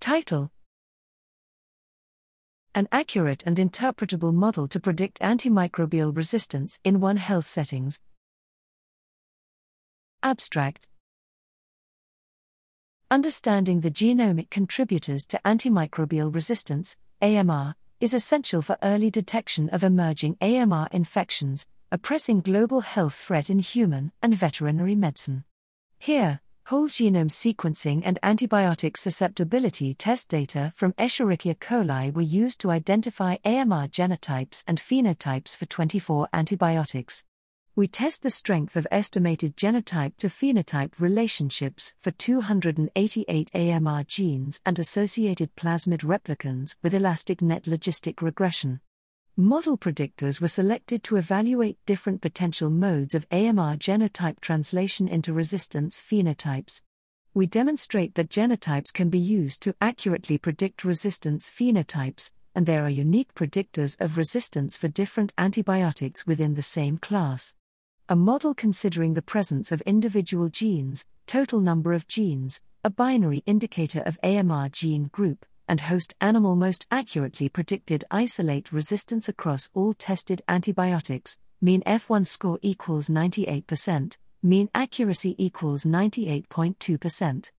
Title An accurate and interpretable model to predict antimicrobial resistance in One Health settings. Abstract Understanding the genomic contributors to antimicrobial resistance, AMR, is essential for early detection of emerging AMR infections, a pressing global health threat in human and veterinary medicine. Here, whole genome sequencing and antibiotic susceptibility test data from Escherichia coli were used to identify AMR genotypes and phenotypes for 24 antibiotics. We test the strength of estimated genotype to phenotype relationships for 288 AMR genes and associated plasmid replicons with elastic net logistic regression. Model predictors were selected to evaluate different potential modes of AMR genotype translation into resistance phenotypes. We demonstrate that genotypes can be used to accurately predict resistance phenotypes, and there are unique predictors of resistance for different antibiotics within the same class a model considering the presence of individual genes, total number of genes, a binary indicator of AMR gene group, and host animal most accurately predicted isolate resistance across all tested antibiotics, mean F1 score equals 98%, mean accuracy equals 98.2%.